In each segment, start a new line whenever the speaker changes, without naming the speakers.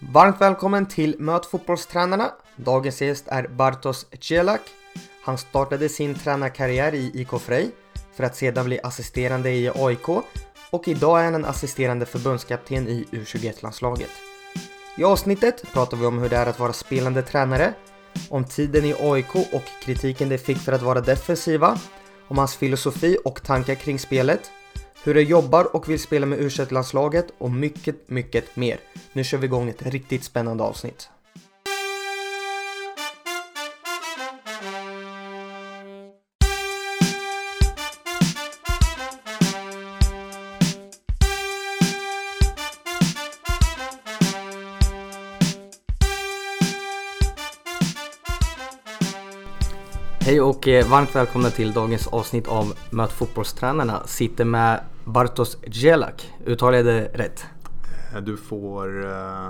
Varmt välkommen till Möt fotbollstränarna. Dagens gäst är Bartos Cielak. Han startade sin tränarkarriär i IK Frej för att sedan bli assisterande i AIK och idag är han en assisterande förbundskapten i U21-landslaget. I avsnittet pratar vi om hur det är att vara spelande tränare, om tiden i AIK och kritiken det fick för att vara defensiva, om hans filosofi och tankar kring spelet, hur jag jobbar och vill spela med u landslaget och mycket, mycket mer. Nu kör vi igång ett riktigt spännande avsnitt. Hej och eh, varmt välkomna till dagens avsnitt av Möt fotbollstränarna. Sitter med Bartosz Djelak. Uttalar jag det rätt?
Eh, du får uh,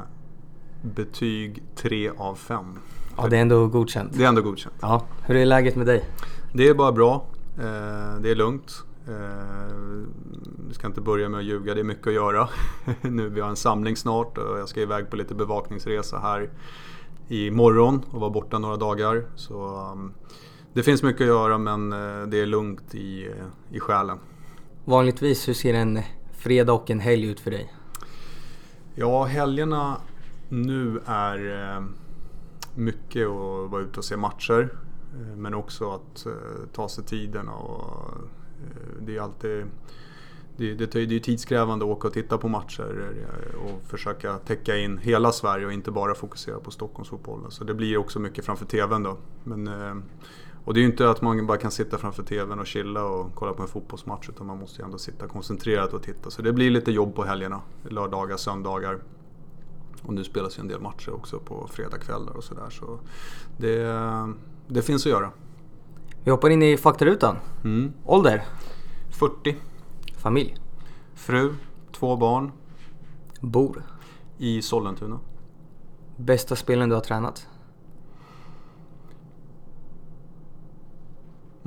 betyg 3 av 5.
Ja, det är ändå godkänt.
Det är ändå godkänt.
Ja. Hur är läget med dig?
Det är bara bra. Uh, det är lugnt. Uh, jag ska inte börja med att ljuga, det är mycket att göra. nu vi har en samling snart och jag ska iväg på lite bevakningsresa här imorgon och vara borta några dagar. Så um, det finns mycket att göra men det är lugnt i, i själen.
Vanligtvis, hur ser en fredag och en helg ut för dig?
Ja, helgerna nu är eh, mycket att vara ute och se matcher. Eh, men också att eh, ta sig tiden och det är alltid det, det, det är tidskrävande att åka och titta på matcher och försöka täcka in hela Sverige och inte bara fokusera på Stockholmsfotbollen. Så det blir också mycket framför TVn då. Men och det är ju inte att man bara kan sitta framför TVn och chilla och kolla på en fotbollsmatch utan man måste ju ändå sitta koncentrerat och titta. Så det blir lite jobb på helgerna, lördagar, söndagar. Och nu spelas ju en del matcher också på fredagkvällar och sådär. Så det, det finns att göra.
Vi hoppar in i faktarutan. Mm. Ålder?
40.
Familj?
Fru, två barn.
Bor?
I Sollentuna.
Bästa spelen du har tränat?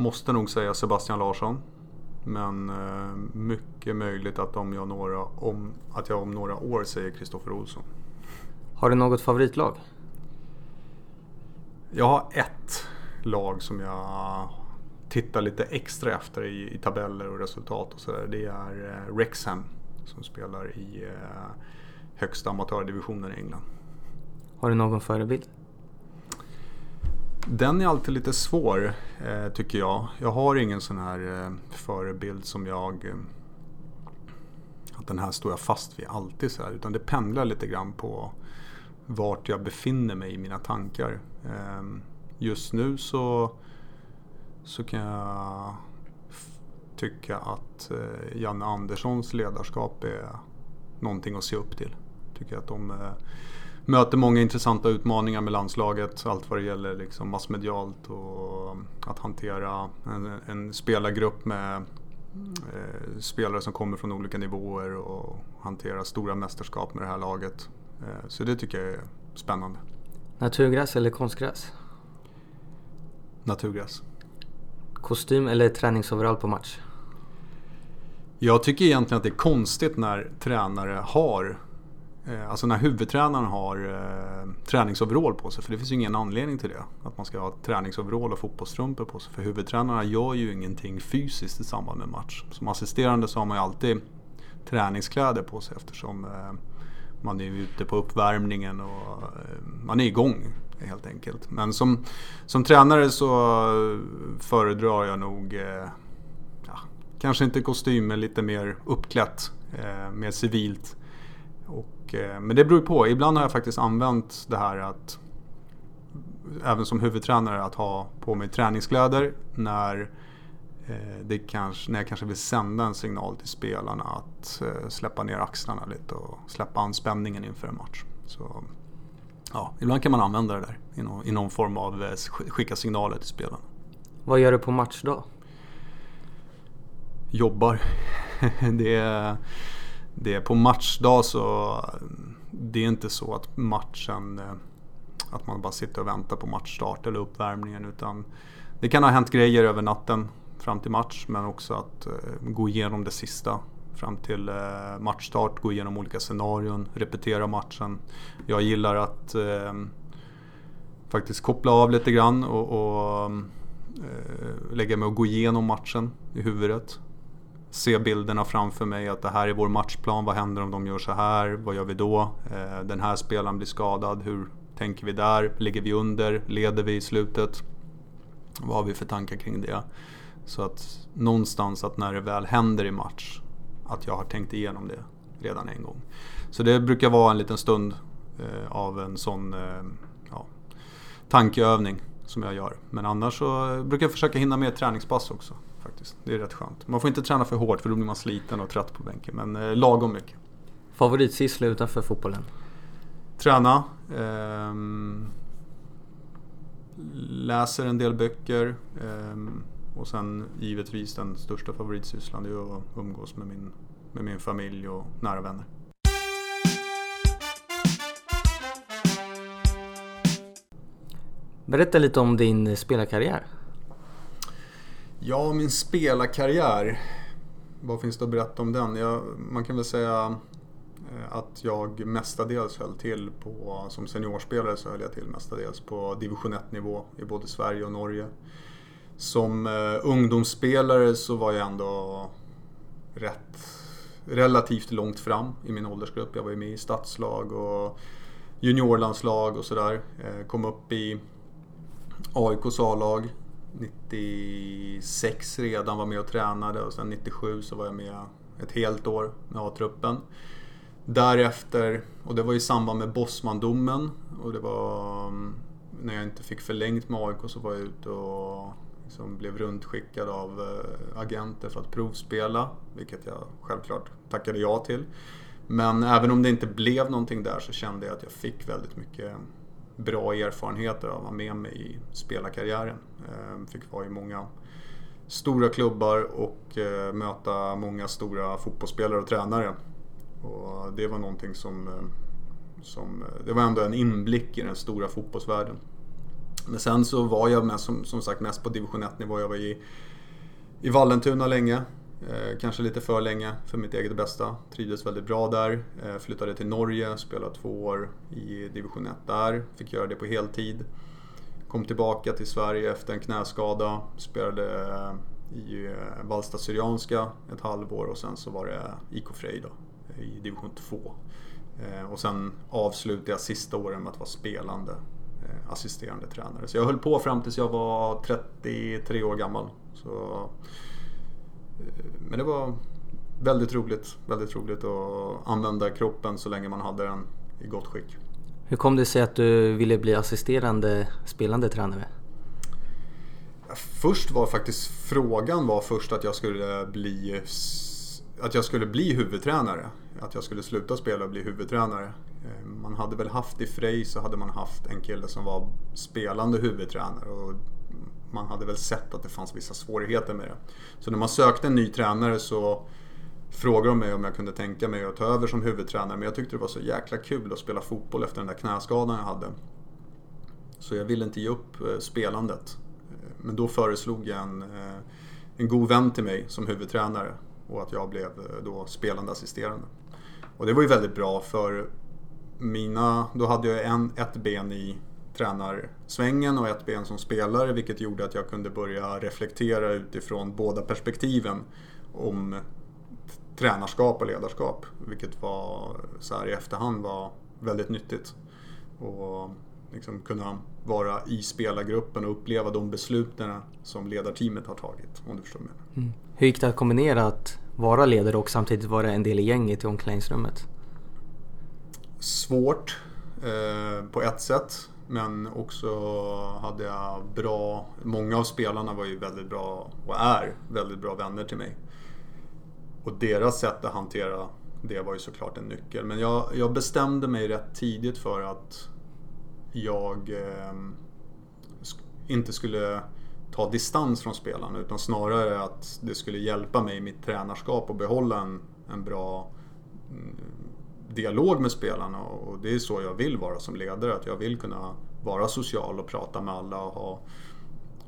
Måste nog säga Sebastian Larsson. Men eh, mycket möjligt att, om jag, några, om, att jag om några år säger Kristoffer Olsson.
Har du något favoritlag?
Jag har ett lag som jag tittar lite extra efter i, i tabeller och resultat och sådär. Det är eh, Rexham som spelar i eh, högsta amatördivisionen i England.
Har du någon förebild?
Den är alltid lite svår eh, tycker jag. Jag har ingen sån här eh, förebild som jag... Eh, att den här står jag fast vid alltid så här. Utan det pendlar lite grann på vart jag befinner mig i mina tankar. Ehm, just nu så, så kan jag tycka att eh, Janne Anderssons ledarskap är någonting att se upp till. Tycker att de eh, möter många intressanta utmaningar med landslaget. Allt vad det gäller liksom massmedialt och att hantera en, en spelargrupp med eh, spelare som kommer från olika nivåer och hantera stora mästerskap med det här laget. Eh, så det tycker jag är spännande.
Naturgräs eller konstgräs?
Naturgräs.
Kostym eller träningsoverall på match?
Jag tycker egentligen att det är konstigt när tränare har Eh, alltså när huvudtränaren har eh, träningsoverall på sig, för det finns ju ingen anledning till det. Att man ska ha träningsoverall och fotbollstrumpor på sig. För huvudtränarna gör ju ingenting fysiskt i samband med match. Som assisterande så har man ju alltid träningskläder på sig eftersom eh, man är ute på uppvärmningen och eh, man är igång helt enkelt. Men som, som tränare så eh, föredrar jag nog eh, ja, kanske inte kostym men lite mer uppklätt, eh, mer civilt. Och, eh, men det beror på. Ibland har jag faktiskt använt det här att även som huvudtränare att ha på mig träningskläder när, eh, det kanske, när jag kanske vill sända en signal till spelarna att eh, släppa ner axlarna lite och släppa anspänningen inför en match. Så, ja, ibland kan man använda det där i någon, i någon form av skicka signaler till spelarna.
Vad gör du på matchdag?
Jobbar. det är det på matchdag så eh, det är inte så att matchen eh, att man bara sitter och väntar på matchstart eller uppvärmningen utan det kan ha hänt grejer över natten fram till match men också att eh, gå igenom det sista fram till matchstart, gå igenom olika scenarion, repetera matchen. Jag gillar att eh, faktiskt koppla av lite grann och, och eh, lägga mig och gå igenom matchen i huvudet. Se bilderna framför mig, att det här är vår matchplan, vad händer om de gör så här, vad gör vi då? Eh, den här spelaren blir skadad, hur tänker vi där? Ligger vi under? Leder vi i slutet? Vad har vi för tankar kring det? Så att någonstans att när det väl händer i match, att jag har tänkt igenom det redan en gång. Så det brukar vara en liten stund eh, av en sån eh, ja, tankeövning som jag gör. Men annars så brukar jag försöka hinna med ett träningspass också. Faktiskt. Det är rätt skönt. Man får inte träna för hårt för då blir man sliten och trött på bänken. Men eh, lagom mycket.
Favoritsyssla utanför fotbollen?
Träna. Ehm, läser en del böcker. Ehm, och sen givetvis den största favoritsysslan är att umgås med min, med min familj och nära vänner.
Berätta lite om din spelarkarriär.
Ja, min spelarkarriär. Vad finns det att berätta om den? Jag, man kan väl säga eh, att jag mestadels höll till på, som seniorspelare så höll jag till mestadels på division 1 nivå i både Sverige och Norge. Som eh, ungdomsspelare så var jag ändå rätt relativt långt fram i min åldersgrupp. Jag var ju med i stadslag och juniorlandslag och sådär. Eh, kom upp i AIKs A-lag 96 redan var med och tränade och sen 97 så var jag med ett helt år med A-truppen. Därefter, och det var i samband med Bosmandomen och det var mm, när jag inte fick förlängt med AIK så var jag ute och liksom blev runtskickad av eh, agenter för att provspela, vilket jag självklart tackade ja till. Men även om det inte blev någonting där så kände jag att jag fick väldigt mycket bra erfarenheter att ha med mig i spelarkarriären. Ehm, fick vara i många stora klubbar och eh, möta många stora fotbollsspelare och tränare. Och det var någonting som, eh, som, eh, det var ändå en inblick i den stora fotbollsvärlden. Men sen så var jag med, som, som sagt mest på division 1 nivå. Jag var i, i Vallentuna länge. Eh, kanske lite för länge för mitt eget bästa. Trivdes väldigt bra där. Eh, flyttade till Norge, spelade två år i division 1 där. Fick göra det på heltid. Kom tillbaka till Sverige efter en knäskada. Spelade eh, i Valsta Syrianska ett halvår och sen så var det IK Frej då, i division 2. Och sen avslutade jag sista åren med att vara spelande assisterande tränare. Så jag höll på fram tills jag var 33 år gammal. Så men det var väldigt roligt, väldigt roligt att använda kroppen så länge man hade den i gott skick.
Hur kom det sig att du ville bli assisterande spelande tränare?
Först var faktiskt frågan var först att jag skulle bli att jag skulle bli huvudtränare. Att jag skulle sluta spela och bli huvudtränare. Eh, man hade väl haft i Frej så hade man haft en kille som var spelande huvudtränare och man hade väl sett att det fanns vissa svårigheter med det. Så när man sökte en ny tränare så frågade de mig om jag kunde tänka mig att ta över som huvudtränare. Men jag tyckte det var så jäkla kul att spela fotboll efter den där knäskadan jag hade. Så jag ville inte ge upp eh, spelandet. Eh, men då föreslog jag en, eh, en god vän till mig som huvudtränare och att jag blev då spelande assisterande. Och det var ju väldigt bra för mina, då hade jag en, ett ben i tränarsvängen och ett ben som spelare vilket gjorde att jag kunde börja reflektera utifrån båda perspektiven om tränarskap och ledarskap. Vilket var så här i efterhand var väldigt nyttigt. Och liksom kunna vara i spelargruppen och uppleva de besluten som ledarteamet har tagit. Om du förstår mig.
Mm. Hur gick det att kombinera att vara ledare och samtidigt vara en del i gänget i omklädningsrummet?
Svårt eh, på ett sätt. Men också hade jag bra, många av spelarna var ju väldigt bra och är väldigt bra vänner till mig. Och deras sätt att hantera det var ju såklart en nyckel. Men jag, jag bestämde mig rätt tidigt för att jag eh, inte skulle ta distans från spelarna utan snarare att det skulle hjälpa mig i mitt tränarskap att behålla en, en bra mm, dialog med spelarna och det är så jag vill vara som ledare. Att jag vill kunna vara social och prata med alla och ha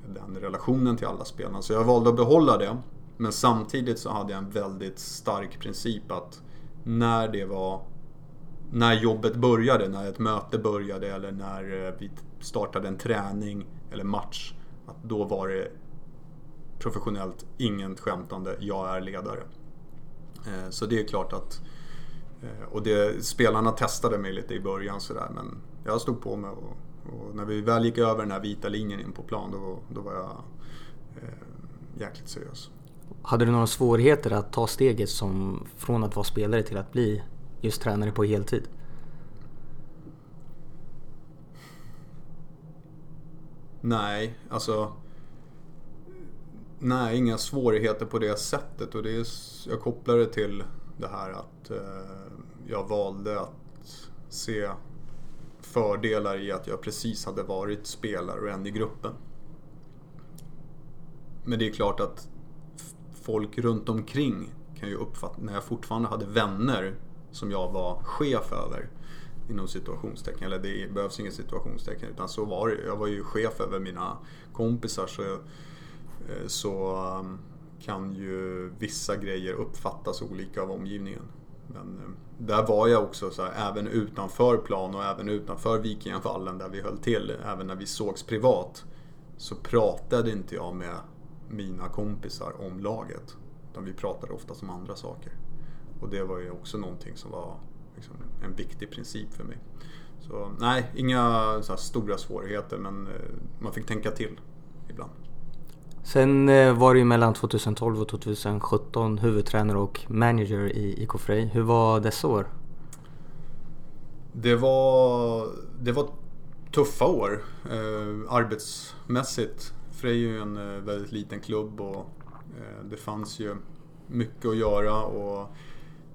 den relationen till alla spelarna. Så jag valde att behålla det. Men samtidigt så hade jag en väldigt stark princip att när det var när jobbet började, när ett möte började eller när eh, vi startade en träning eller match. Att då var det professionellt, inget skämtande, jag är ledare. Eh, så det är klart att och det, spelarna testade mig lite i början sådär men jag stod på mig och, och, när vi väl gick över den här vita linjen in på plan då, då var jag eh, jäkligt seriös.
Hade du några svårigheter att ta steget som, från att vara spelare till att bli just tränare på heltid?
Nej, alltså Nej, inga svårigheter på det sättet. Och det är, jag kopplar det till det här att eh, jag valde att se fördelar i att jag precis hade varit spelare och en i gruppen. Men det är klart att folk runt omkring kan ju uppfatta, när jag fortfarande hade vänner som jag var chef över, inom situationstecken, eller det behövs inget situationstecken, utan så var det Jag var ju chef över mina kompisar så, eh, så ehm, kan ju vissa grejer uppfattas olika av omgivningen. Men eh, där var jag också så här, även utanför plan och även utanför Vikingavallen där vi höll till, även när vi sågs privat, så pratade inte jag med mina kompisar om laget. Utan vi pratade ofta om andra saker. Och det var ju också någonting som var liksom, en viktig princip för mig. Så nej, inga så stora svårigheter men eh, man fick tänka till ibland.
Sen eh, var det ju mellan 2012 och 2017 huvudtränare och manager i IK Frej. Hur var dessa år?
Det var, det var tuffa år eh, arbetsmässigt. Frej är ju en eh, väldigt liten klubb och eh, det fanns ju mycket att göra och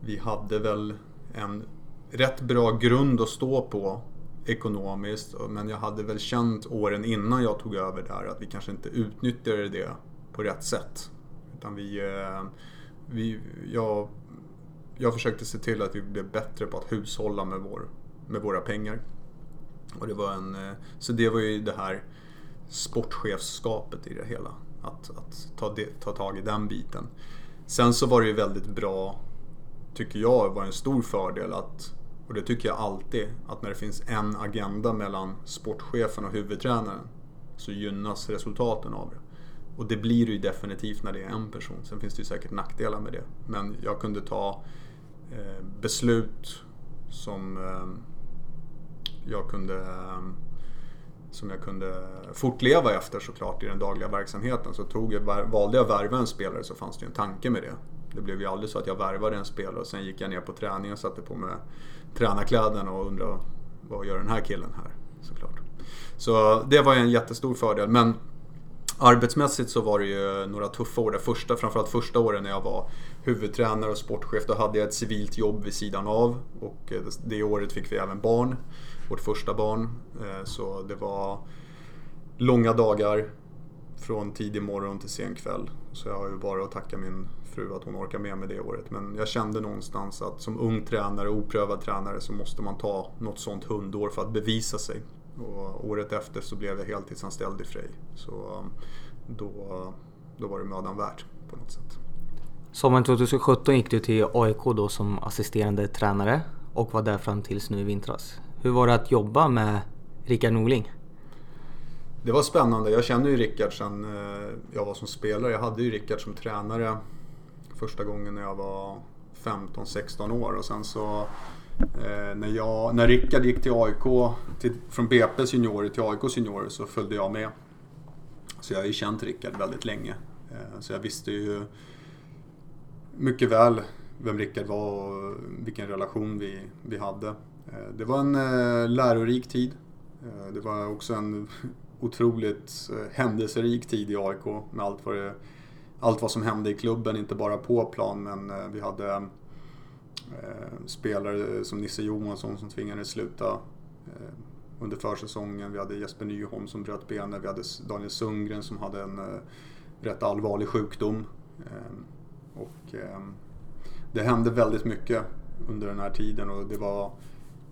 vi hade väl en rätt bra grund att stå på ekonomiskt. Men jag hade väl känt åren innan jag tog över där att vi kanske inte utnyttjade det på rätt sätt. Utan vi, eh, vi, jag, jag försökte se till att vi blev bättre på att hushålla med, vår, med våra pengar. Och det var en, eh, så det var ju det här sportchefskapet i det hela. Att, att ta, det, ta tag i den biten. Sen så var det ju väldigt bra, tycker jag var en stor fördel att, och det tycker jag alltid, att när det finns en agenda mellan sportchefen och huvudtränaren så gynnas resultaten av det. Och det blir det ju definitivt när det är en person. Sen finns det ju säkert nackdelar med det. Men jag kunde ta eh, beslut som eh, jag kunde eh, som jag kunde fortleva efter såklart i den dagliga verksamheten. Så tog jag, valde jag värva en spelare så fanns det ju en tanke med det. Det blev ju aldrig så att jag värvade en spelare och sen gick jag ner på träningen och satte på mig tränarkläderna och undrade vad gör den här killen här? Såklart. Så det var ju en jättestor fördel. Men arbetsmässigt så var det ju några tuffa år. Det första, framförallt första åren när jag var huvudtränare och sportchef. Då hade jag ett civilt jobb vid sidan av och eh, det året fick vi även barn vårt första barn. Eh, så det var långa dagar från tidig morgon till sen kväll. Så jag har ju bara att tacka min fru att hon orkar med mig det året. Men jag kände någonstans att som ung tränare, oprövad tränare, så måste man ta något sånt hundår för att bevisa sig. Och året efter så blev jag heltidsanställd i Frej. Så då, då var det mödan värt på något sätt.
Sommaren 2017 gick du till AIK då som assisterande tränare och var där fram tills nu i vintras. Hur var det att jobba med Rickard Norling?
Det var spännande. Jag känner ju Rickard sedan eh, jag var som spelare. Jag hade ju Rickard som tränare första gången när jag var 15-16 år och sen så eh, när, jag, när Rickard gick till AIK, till, från BP's juniorer till AIKs juniorer så följde jag med. Så jag har ju känt Rickard väldigt länge. Eh, så jag visste ju mycket väl vem Rickard var och vilken relation vi, vi hade. Eh, det var en eh, lärorik tid. Eh, det var också en otroligt eh, händelserik tid i AIK med allt vad, det, allt vad som hände i klubben, inte bara på plan men eh, vi hade eh, spelare som Nisse Johansson som tvingades sluta eh, under försäsongen. Vi hade Jesper Nyholm som bröt benet. Vi hade Daniel Sundgren som hade en rätt allvarlig sjukdom. Och det hände väldigt mycket under den här tiden och det var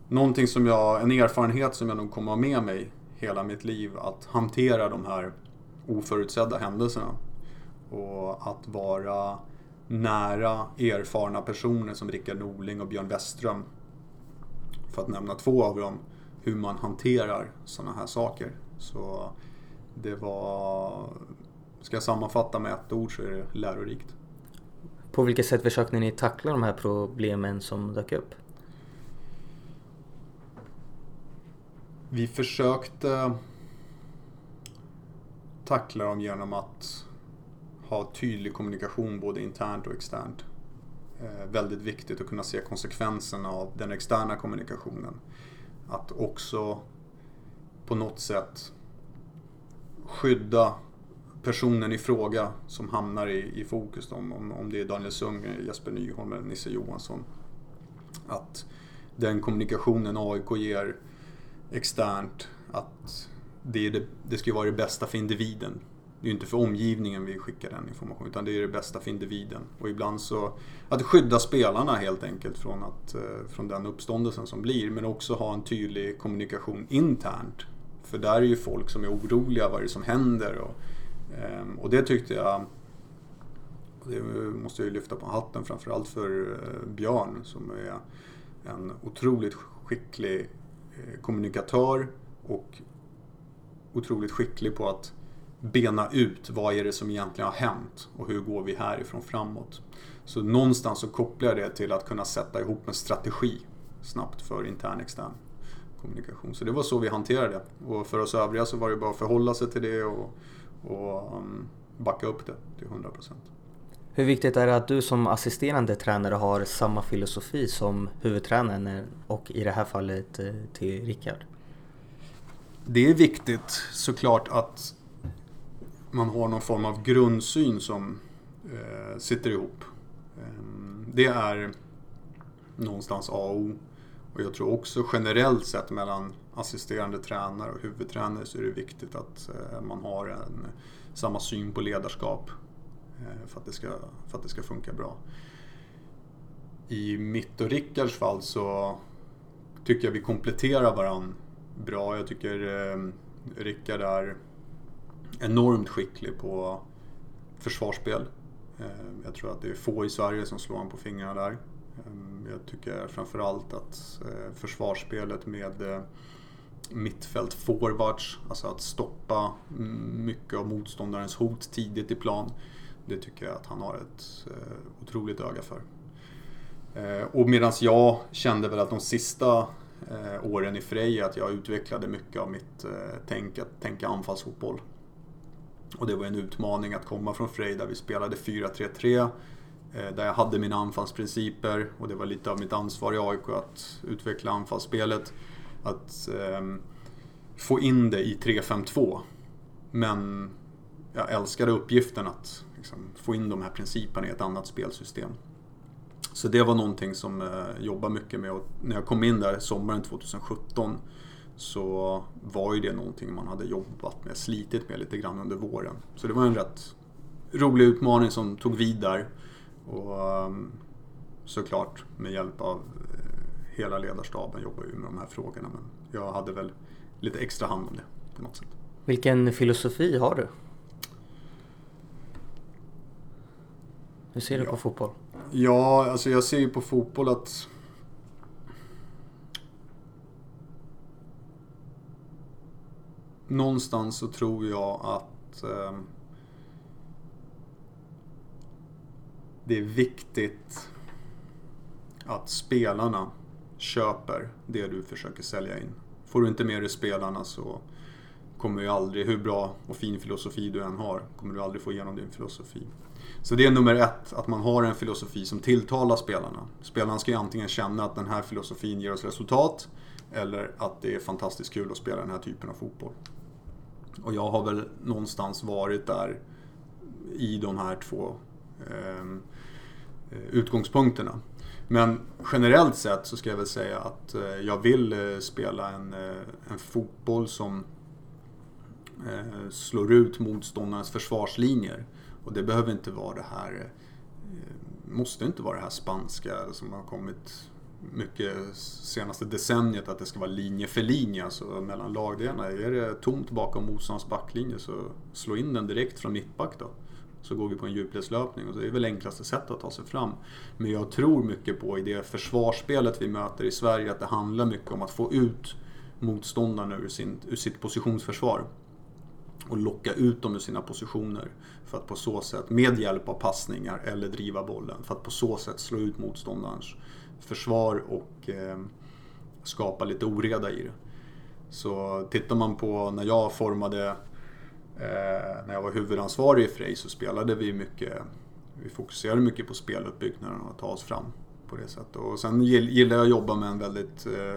någonting som jag, en erfarenhet som jag nog kommer ha med mig hela mitt liv. Att hantera de här oförutsedda händelserna. Och att vara nära erfarna personer som Rickard Norling och Björn Westström. För att nämna två av dem. Hur man hanterar sådana här saker. Så det var... Ska jag sammanfatta med ett ord så är det lärorikt.
På vilket sätt försökte ni tackla de här problemen som dök upp?
Vi försökte tackla dem genom att ha tydlig kommunikation både internt och externt. Eh, väldigt viktigt att kunna se konsekvenserna av den externa kommunikationen. Att också på något sätt skydda personen i fråga som hamnar i, i fokus. Om, om, om det är Daniel Sundgren, Jesper Nyholm eller Nisse Johansson. Att den kommunikationen AIK ger externt, att det, är det, det ska vara det bästa för individen. Det är ju inte för omgivningen vi skickar den informationen utan det är det bästa för individen. Och ibland så att skydda spelarna helt enkelt från, att, eh, från den uppståndelsen som blir men också ha en tydlig kommunikation internt. För där är ju folk som är oroliga vad är det som händer. Och, ehm, och det tyckte jag det måste jag ju lyfta på hatten framförallt för eh, Björn som är en otroligt skicklig eh, kommunikatör och otroligt skicklig på att bena ut vad är det som egentligen har hänt och hur går vi härifrån framåt. Så någonstans så kopplar jag det till att kunna sätta ihop en strategi snabbt för intern extern kommunikation. Så det var så vi hanterade det. Och för oss övriga så var det bara att förhålla sig till det och, och um, backa upp det till 100%.
Hur viktigt är det att du som assisterande tränare har samma filosofi som huvudtränaren och i det här fallet eh, till Rickard?
Det är viktigt såklart att man har någon form av grundsyn som eh, sitter ihop. Eh, det är någonstans A och O. Och jag tror också generellt sett mellan assisterande tränare och huvudtränare så är det viktigt att eh, man har en, samma syn på ledarskap eh, för, att det ska, för att det ska funka bra. I mitt och Rickards fall så tycker jag vi kompletterar varandra bra. Jag tycker eh, Rickard är enormt skicklig på försvarsspel. Eh, jag tror att det är få i Sverige som slår honom på fingrarna där. Eh, jag tycker framförallt att eh, försvarsspelet med mittfält-forwards, alltså att stoppa mycket av motståndarens hot tidigt i plan. Det tycker jag att han har ett otroligt öga för. Och medan jag kände väl att de sista åren i Frej att jag utvecklade mycket av mitt tänk att tänka anfallsfotboll. Och det var en utmaning att komma från Frej där vi spelade 4-3-3. Eh, där jag hade mina anfallsprinciper och det var lite av mitt ansvar i AIK att utveckla anfallsspelet. Att eh, få in det i 3-5-2. Men jag älskade uppgiften att liksom, få in de här principerna i ett annat spelsystem. Så det var någonting som eh, jag eh, jobbade mycket med och när jag kom in där sommaren 2017 så var ju det någonting man hade jobbat med, slitit med lite grann under våren. Så det var en rätt rolig utmaning som tog vid där. Och um, såklart med hjälp av eh, hela ledarstaben jobbar ju med de här frågorna. Men jag hade väl lite extra hand om det på något sätt.
Vilken filosofi har du? Hur ser du
ja.
på fotboll?
Ja, alltså jag ser ju på fotboll att någonstans så tror jag att eh, det är viktigt att spelarna köper det du försöker sälja in. Får du inte med dig spelarna så kommer du aldrig, hur bra och fin filosofi du än har, kommer du aldrig få igenom din filosofi. Så det är nummer ett, att man har en filosofi som tilltalar spelarna. Spelarna ska ju antingen känna att den här filosofin ger oss resultat eller att det är fantastiskt kul att spela den här typen av fotboll. Och jag har väl någonstans varit där i de här två ehm, eh, utgångspunkterna. Men generellt sett så ska jag väl säga att eh, jag vill eh, spela en, eh, en fotboll som eh, slår ut motståndarens försvarslinjer. Och det behöver inte vara det här, eh, måste inte vara det här spanska som har kommit mycket senaste decenniet att det ska vara linje för linje, alltså mellan lagdelarna. Är det tomt bakom motståndarens backlinje så slå in den direkt från mittback då. så går vi på en djupledslöpning och det är väl enklaste sättet att ta sig fram. Men jag tror mycket på i det försvarsspelet vi möter i Sverige att det handlar mycket om att få ut motståndarna ur, sin, ur sitt positionsförsvar och locka ut dem ur sina positioner för att på så sätt, med hjälp av passningar eller driva bollen, för att på så sätt slå ut motståndarens försvar och eh, skapa lite oreda i det. Så tittar man på när jag formade, eh, när jag var huvudansvarig i Frej så spelade vi mycket, vi fokuserade mycket på speluppbyggnaden och att ta oss fram på det sättet. Och sen gillar jag att jobba med en väldigt eh,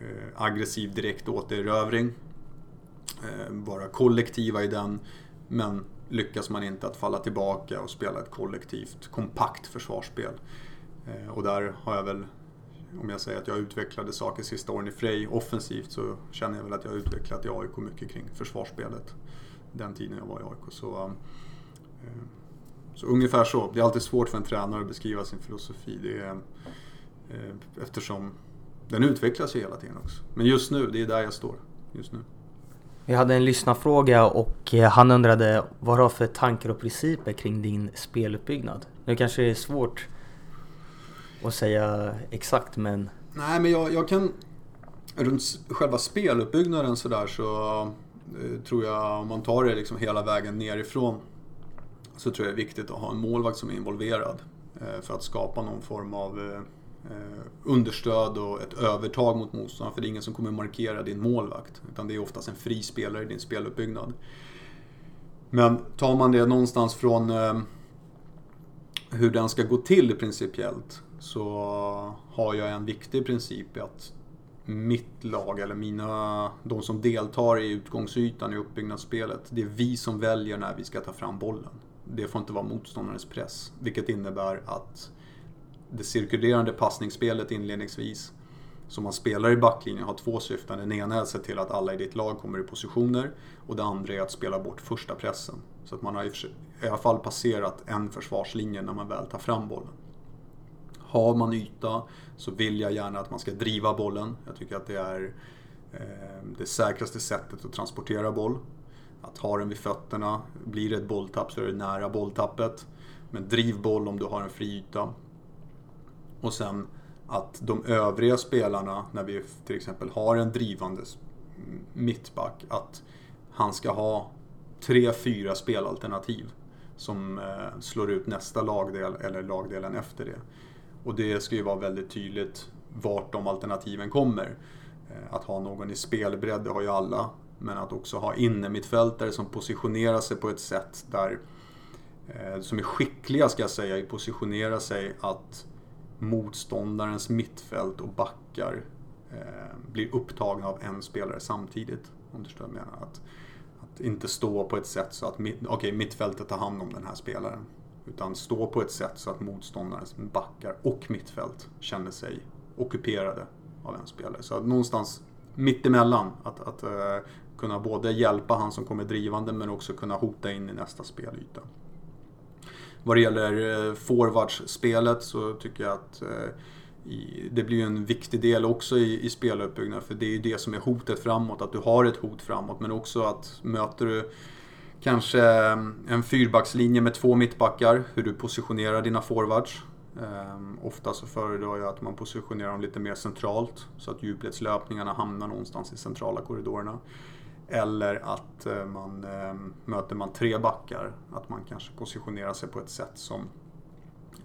eh, aggressiv direkt återerövring. Eh, vara kollektiva i den, men lyckas man inte att falla tillbaka och spela ett kollektivt, kompakt försvarsspel. Eh, och där har jag väl om jag säger att jag utvecklade saker sista åren i Frej offensivt så känner jag väl att jag har utvecklat i AIK mycket kring försvarsspelet. Den tiden jag var i AIK. Så, eh, så ungefär så. Det är alltid svårt för en tränare att beskriva sin filosofi. Det är, eh, eftersom den utvecklas ju hela tiden också. Men just nu, det är där jag står. Just nu.
Vi hade en lyssnarfråga och eh, han undrade vad du har för tankar och principer kring din speluppbyggnad? Nu kanske det är svårt att säga exakt men...
Nej men jag, jag kan... Runt själva speluppbyggnaden sådär så eh, tror jag om man tar det liksom hela vägen nerifrån så tror jag det är viktigt att ha en målvakt som är involverad eh, för att skapa någon form av eh, eh understöd och ett övertag mot motståndaren. För det är ingen som kommer markera din målvakt. Utan det är oftast en fri spelare i din speluppbyggnad. Men tar man det någonstans från eh, hur den ska gå till principiellt så har jag en viktig princip i att mitt lag, eller mina, de som deltar i utgångsytan i uppbyggnadsspelet, det är vi som väljer när vi ska ta fram bollen. Det får inte vara motståndarens press. Vilket innebär att det cirkulerande passningsspelet inledningsvis, som man spelar i backlinjen, har två syften. Den ena är att se till att alla i ditt lag kommer i positioner och det andra är att spela bort första pressen. Så att man har i alla fall passerat en försvarslinje när man väl tar fram bollen. Har man yta så vill jag gärna att man ska driva bollen. Jag tycker att det är eh, det säkraste sättet att transportera boll. Att ha den vid fötterna. Blir det ett bolltapp så är det nära bolltappet. Men driv boll om du har en fri yta. Och sen att de övriga spelarna, när vi till exempel har en drivande mittback, att han ska ha tre, fyra spelalternativ som eh, slår ut nästa lagdel eller lagdelen efter det. Och det ska ju vara väldigt tydligt vart de alternativen kommer. Eh, att ha någon i spelbredd, det har ju alla. Men att också ha innermittfältare som positionerar sig på ett sätt där eh, som är skickliga ska jag säga i positionera sig att motståndarens mittfält och backar eh, blir upptagna av en spelare samtidigt. Om du förstår vad jag menar. Att, att inte stå på ett sätt så att okay, mittfältet tar hand om den här spelaren. Utan stå på ett sätt så att motståndarens backar och mittfält känner sig ockuperade av en spelare. Så att någonstans mittemellan, att, att uh, kunna både hjälpa han som kommer drivande men också kunna hota in i nästa spelyta. Vad det gäller uh, forwardsspelet så tycker jag att uh, i, det blir ju en viktig del också i, i speluppbyggnad för det är ju det som är hotet framåt, att du har ett hot framåt men också att möter du Kanske ehm, en fyrbackslinje med två mittbackar, hur du positionerar dina forwards. Um, ofta så föredrar jag att man positionerar dem lite mer centralt så att djupledslöpningarna hamnar någonstans i centrala korridorerna. Eller att uh, man um, möter man tre backar, att man kanske positionerar sig på ett sätt som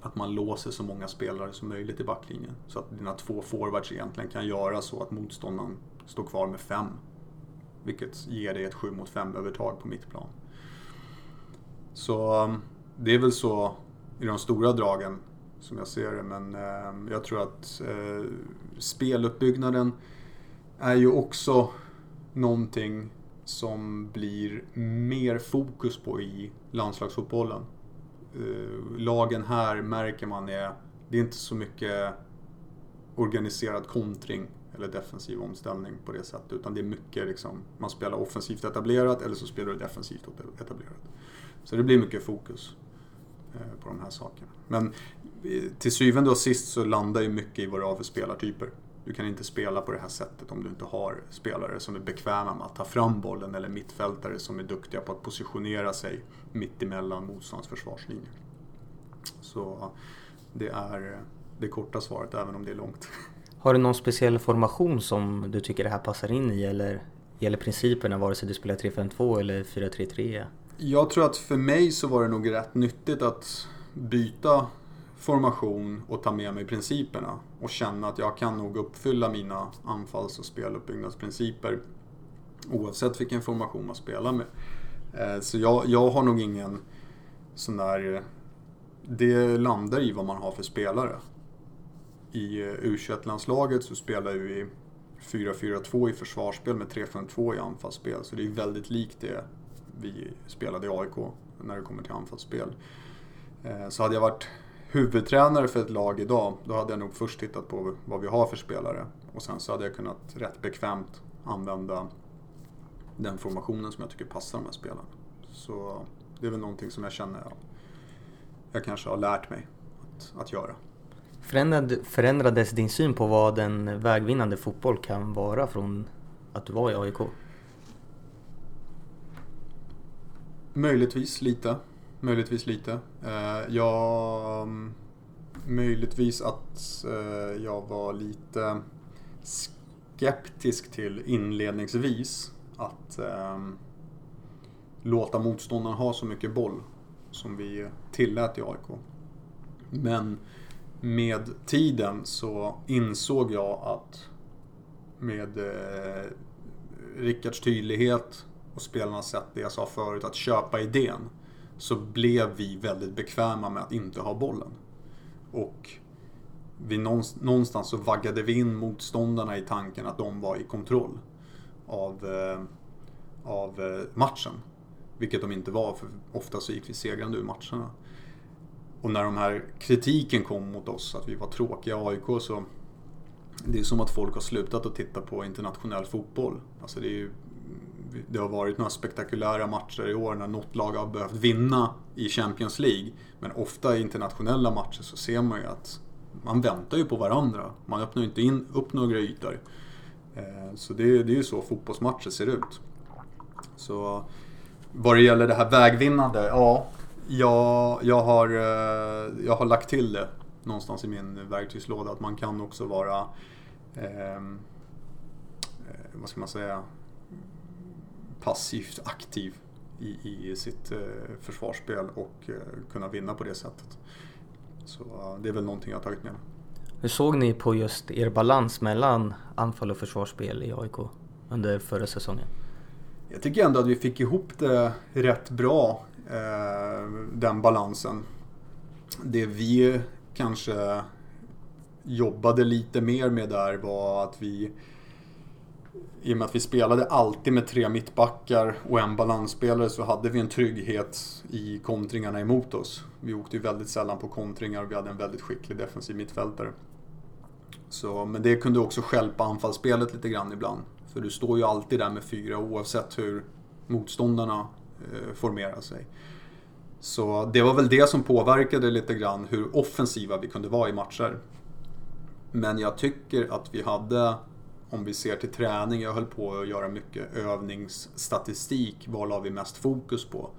att man låser så många spelare som möjligt i backlinjen. Så att dina två forwards egentligen kan göra så att motståndaren står kvar med fem. Vilket ger dig ett 7 mot 5 övertag på mittplan. Så um, det är väl så i de stora dragen som jag ser det. Men eh, jag tror att eh, speluppbyggnaden är ju också någonting som blir mer fokus på i landslagsfotbollen. Eh, lagen här märker man är, det är inte så mycket organiserad kontring eller defensiv omställning på det sättet. Utan det är mycket liksom, man spelar offensivt etablerat eller så spelar du defensivt etablerat. Så det blir mycket fokus eh, på de här sakerna. Men eh, till syvende och sist så landar ju mycket i vad du har för spelartyper. Du kan inte spela på det här sättet om du inte har spelare som är bekväma med att ta fram bollen eller mittfältare som är duktiga på att positionera sig mitt emellan motståndarens försvarslinje. Så det är eh, det korta svaret även om det är långt.
Har du någon speciell formation som du tycker det här passar in i eller gäller principerna vare sig du spelar 3-5-2 eller 4-3-3?
Jag tror att för mig så var det nog rätt nyttigt att byta formation och ta med mig principerna och känna att jag kan nog uppfylla mina anfalls och speluppbyggnadsprinciper oavsett vilken formation man spelar med. Eh, så jag, jag har nog ingen sån där... Det landar i vad man har för spelare. I eh, U21-landslaget så spelar vi 4-4-2 i försvarsspel med 3-5-2 i anfallsspel. Så det är väldigt likt det vi spelade i AIK när det kommer till anfallsspel. Eh, så hade jag varit huvudtränare för ett lag idag, då hade jag nog först tittat på vad vi har för spelare. Och sen så hade jag kunnat rätt bekvämt använda den formationen som jag tycker passar de här spelarna. Så det är väl någonting som jag känner att jag kanske har lärt mig att, att göra.
Förändrades din syn på vad en vägvinnande fotboll kan vara från att du var i AIK?
Möjligtvis lite. Möjligtvis lite. Eh, jag... Möjligtvis att eh, jag var lite skeptisk till inledningsvis att ehm, låta motståndaren ha så mycket boll som vi tillät i AIK. Men med tiden så insåg jag att med eh, Rickards tydlighet och spelarna sett det jag sa förut, att köpa idén så blev vi väldigt bekväma med att inte ha bollen. Och vi någonstans så vaggade vi in motståndarna i tanken att de var i kontroll av, eh, av eh, matchen. Vilket de inte var, för ofta så gick vi segrande ur matcherna. Och när de här kritiken kom mot oss, att vi var tråkiga AIK, så det är som att folk har slutat att titta på internationell fotboll. Alltså det är ju det har varit några spektakulära matcher i år när något lag har behövt vinna i Champions League. Men ofta i internationella matcher så ser man ju att man väntar ju på varandra. Man öppnar ju inte in, upp några ytor. Eh, så det, det är ju så fotbollsmatcher ser ut. Så vad det gäller det här vägvinnande, ja. Jag, jag, har, eh, jag har lagt till det någonstans i min verktygslåda att man kan också vara ehm, eh, vad ska man säga, passivt aktiv i, i sitt eh, försvarsspel och eh, kunna vinna på det sättet. Så det är väl någonting jag har tagit med mig.
Hur såg ni på just er balans mellan anfall och försvarsspel i AIK under förra säsongen?
Jag tycker ändå att vi fick ihop det rätt bra, eh, den balansen. Det vi kanske jobbade lite mer med där var att vi i och med att vi spelade alltid med tre mittbackar och en balansspelare så hade vi en trygghet i kontringarna emot oss. Vi åkte ju väldigt sällan på kontringar och vi hade en väldigt skicklig defensiv mittfältare. Så, men det kunde också skälpa anfallsspelet lite grann ibland. För du står ju alltid där med fyra oavsett hur motståndarna eh, formerar sig. Så det var väl det som påverkade lite grann hur offensiva vi kunde vara i matcher. Men jag tycker att vi hade om vi ser till träning, jag höll på att göra mycket övningsstatistik. Vad la vi mest fokus på?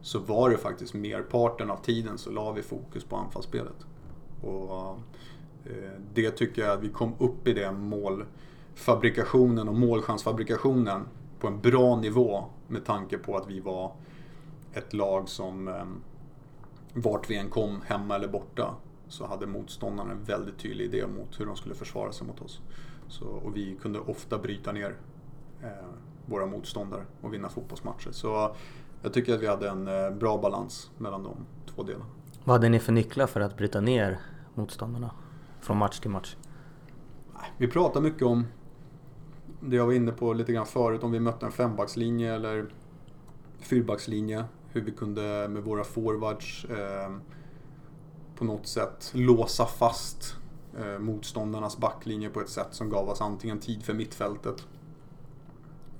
Så var det faktiskt merparten av tiden så la vi fokus på anfallsspelet. Och eh, det tycker jag att vi kom upp i den målfabrikationen och målchansfabrikationen på en bra nivå med tanke på att vi var ett lag som eh, vart vi än kom, hemma eller borta, så hade motståndarna en väldigt tydlig idé mot hur de skulle försvara sig mot oss. Så, och vi kunde ofta bryta ner eh, våra motståndare och vinna fotbollsmatcher. Så jag tycker att vi hade en eh, bra balans mellan de två delarna.
Vad hade ni för nycklar för att bryta ner motståndarna från match till match?
Vi pratar mycket om det jag var inne på lite grann förut, om vi mötte en fembackslinje eller fyrbackslinje. Hur vi kunde med våra forwards eh, på något sätt låsa fast eh, motståndarnas backlinje på ett sätt som gav oss antingen tid för mittfältet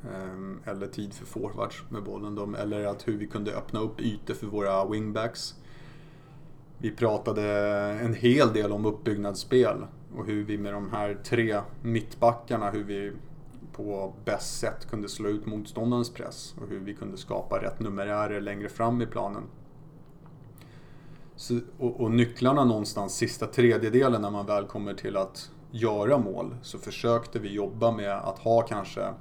eh, eller tid för forwards med bollen. Då, eller att hur vi kunde öppna upp ytor för våra wingbacks. Vi pratade en hel del om uppbyggnadsspel och hur vi med de här tre mittbackarna, hur vi på bäst sätt kunde slå ut motståndarens press och hur vi kunde skapa rätt numerärer längre fram i planen. Så, och, och, nycklarna någonstans sista tredjedelen när man väl kommer till att göra mål så försökte vi jobba med att ha kanske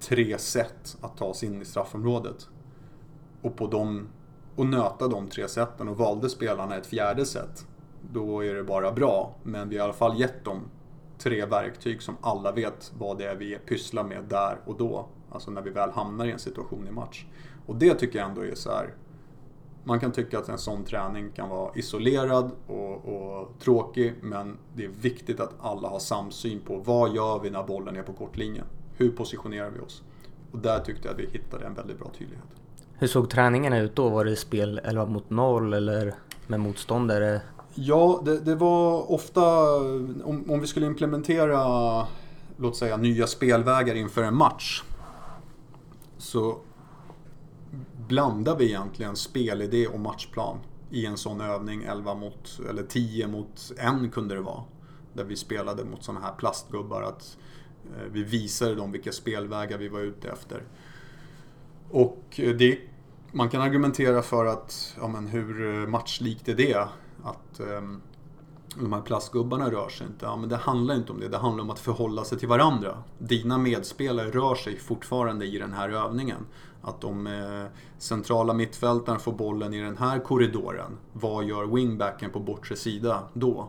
tre sätt att ta sig in i straffområdet. Och, på dem, och nöta de tre sätten och valde spelarna ett fjärde sätt då är det bara bra. Men vi har i alla fall gett dem tre verktyg som alla vet vad det är vi pysslar med där och då. Alltså när vi väl hamnar i en situation i match. Och det tycker jag ändå är så här. Man kan tycka att en sån träning kan vara isolerad och, och, tråkig men det är viktigt att alla har samsyn på vad gör vi när bollen är på kortlinjen? Hur positionerar vi oss? Och där tyckte jag att vi hittade en väldigt bra tydlighet.
Hur såg träningarna ut då? Var det spel 11 mot 0 eller med motståndare?
Ja, det, det var ofta, om, om vi skulle implementera, låt säga nya spelvägar inför en match. Så blandar vi egentligen spelidé och matchplan i en sån övning 11 mot, eller 10 mot 1 kunde det vara. Där vi spelade mot sådana här plastgubbar. Att eh, vi visade dem vilka spelvägar vi var ute efter. Och eh, det, man kan argumentera för att, ja men hur eh, matchlikt är det? att um, de här plastgubbarna rör sig inte. Ja, men det handlar inte om det. Det handlar om att förhålla sig till varandra. Dina medspelare rör sig fortfarande i den här övningen. Att de eh, centrala mittfältaren får bollen i den här korridoren. Vad gör wingbacken på bortre sida då?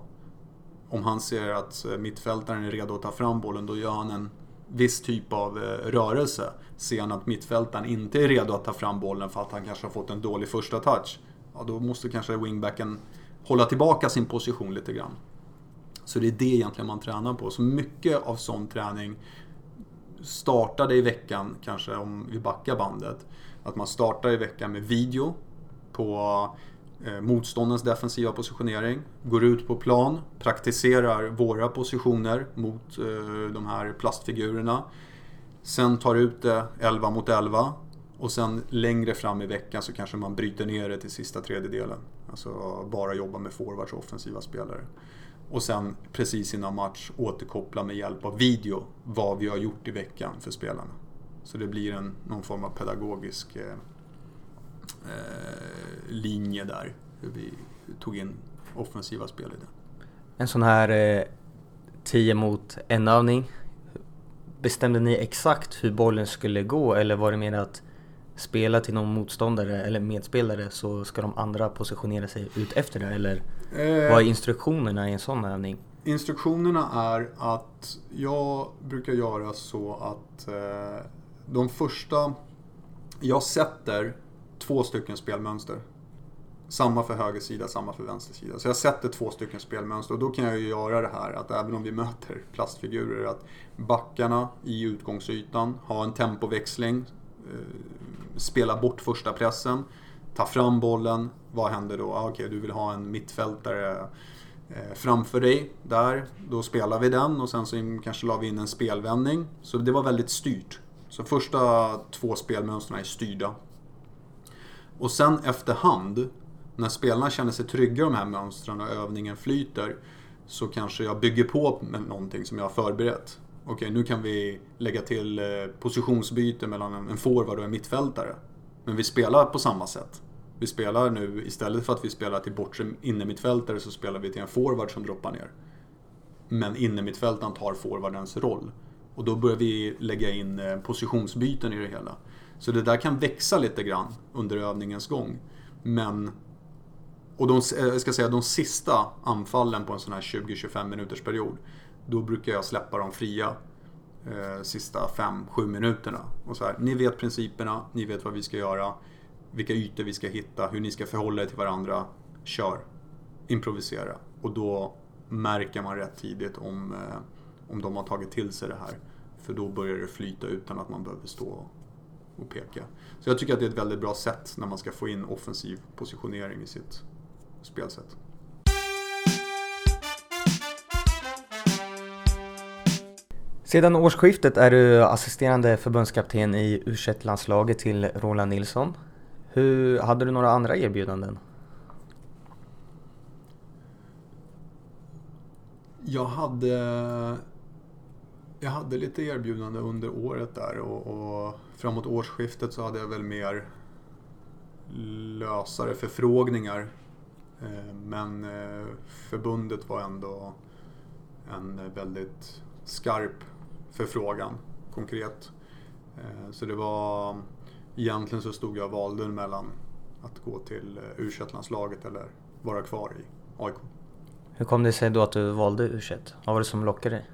Om han ser att eh, mittfältaren är redo att ta fram bollen, då gör han en viss typ av eh, rörelse. Ser han att mittfältaren inte är redo att ta fram bollen för att han kanske har fått en dålig första touch, ja, då måste kanske wingbacken hålla tillbaka sin position lite grann. Så det är det egentligen man tränar på. Så mycket av sån träning startade i veckan, kanske om vi backar bandet, att man startar i veckan med video på eh, motståndens defensiva positionering, går ut på plan, praktiserar våra positioner mot eh, de här plastfigurerna. Sen tar ut det 11 mot 11 och sen längre fram i veckan så kanske man bryter ner det till sista tredjedelen. Alltså bara jobba med forwards och offensiva spelare. Och sen precis innan match återkoppla med hjälp av video vad vi har gjort i veckan för spelarna. Så det blir en, någon form av pedagogisk eh, eh linje där. Hur vi tog in offensiva spel i det.
En sån här eh, 10 mot en övning. Bestämde ni exakt hur bollen skulle gå eller var det mer att spela till någon motståndare eller medspelare så ska de andra positionera sig ut efter det? Eller eh, vad är instruktionerna i en sån övning?
Instruktionerna är att jag brukar göra så att eh, de första... Jag sätter två stycken spelmönster. Samma för höger sida, samma för vänster sida. Så jag sätter två stycken spelmönster och då kan jag ju göra det här att även om vi möter plastfigurer att backarna i utgångsytan har en tempoväxling Eh, spela bort första pressen, ta fram bollen. Vad händer då? Ah, Okej, okay, du vill ha en mittfältare eh, framför dig där. Då spelar vi den och sen så kanske la vi in en spelvändning. Så det var väldigt styrt. Så första två spelmönstren är styrda. Och sen efterhand, när spelarna känner sig trygga i de här mönstren och övningen flyter, så kanske jag bygger på med någonting som jag har förberett okej nu kan vi lägga till eh, positionsbyte mellan en forward och en mittfältare. Men vi spelar på samma sätt. Vi spelar nu, istället för att vi spelar till bortre innermittfältare så spelar vi till en forward som droppar ner. Men innermittfältaren tar forwardens roll. Och då börjar vi lägga in eh, positionsbyten i det hela. Så det där kan växa lite grann under övningens gång. Men och de, eh, jag ska säga, de sista anfallen på en sån här 20-25 minuters period då brukar jag släppa dem fria eh, sista 5-7 minuterna. Och så här, ni vet principerna, ni vet vad vi ska göra, vilka ytor vi ska hitta, hur ni ska förhålla er till varandra. Kör! Improvisera. Och då märker man rätt tidigt om, eh, om de har tagit till sig det här. För då börjar det flyta utan att man behöver stå och peka. Så jag tycker att det är ett väldigt bra sätt när man ska få in offensiv positionering i sitt spelsätt.
Sedan årsskiftet är du assisterande förbundskapten i u landslaget till Roland Nilsson. Hur, hade du några andra erbjudanden?
Jag hade, jag hade lite erbjudanden under året där och, och framåt årsskiftet så hade jag väl mer lösare förfrågningar. Eh, men eh, förbundet var ändå en väldigt skarp förfrågan, konkret. Eh, så det var, egentligen så stod jag och valde mellan att gå till u landslaget eller vara kvar i AIK.
Hur kom det sig då att du valde u Vad var det som lockade dig?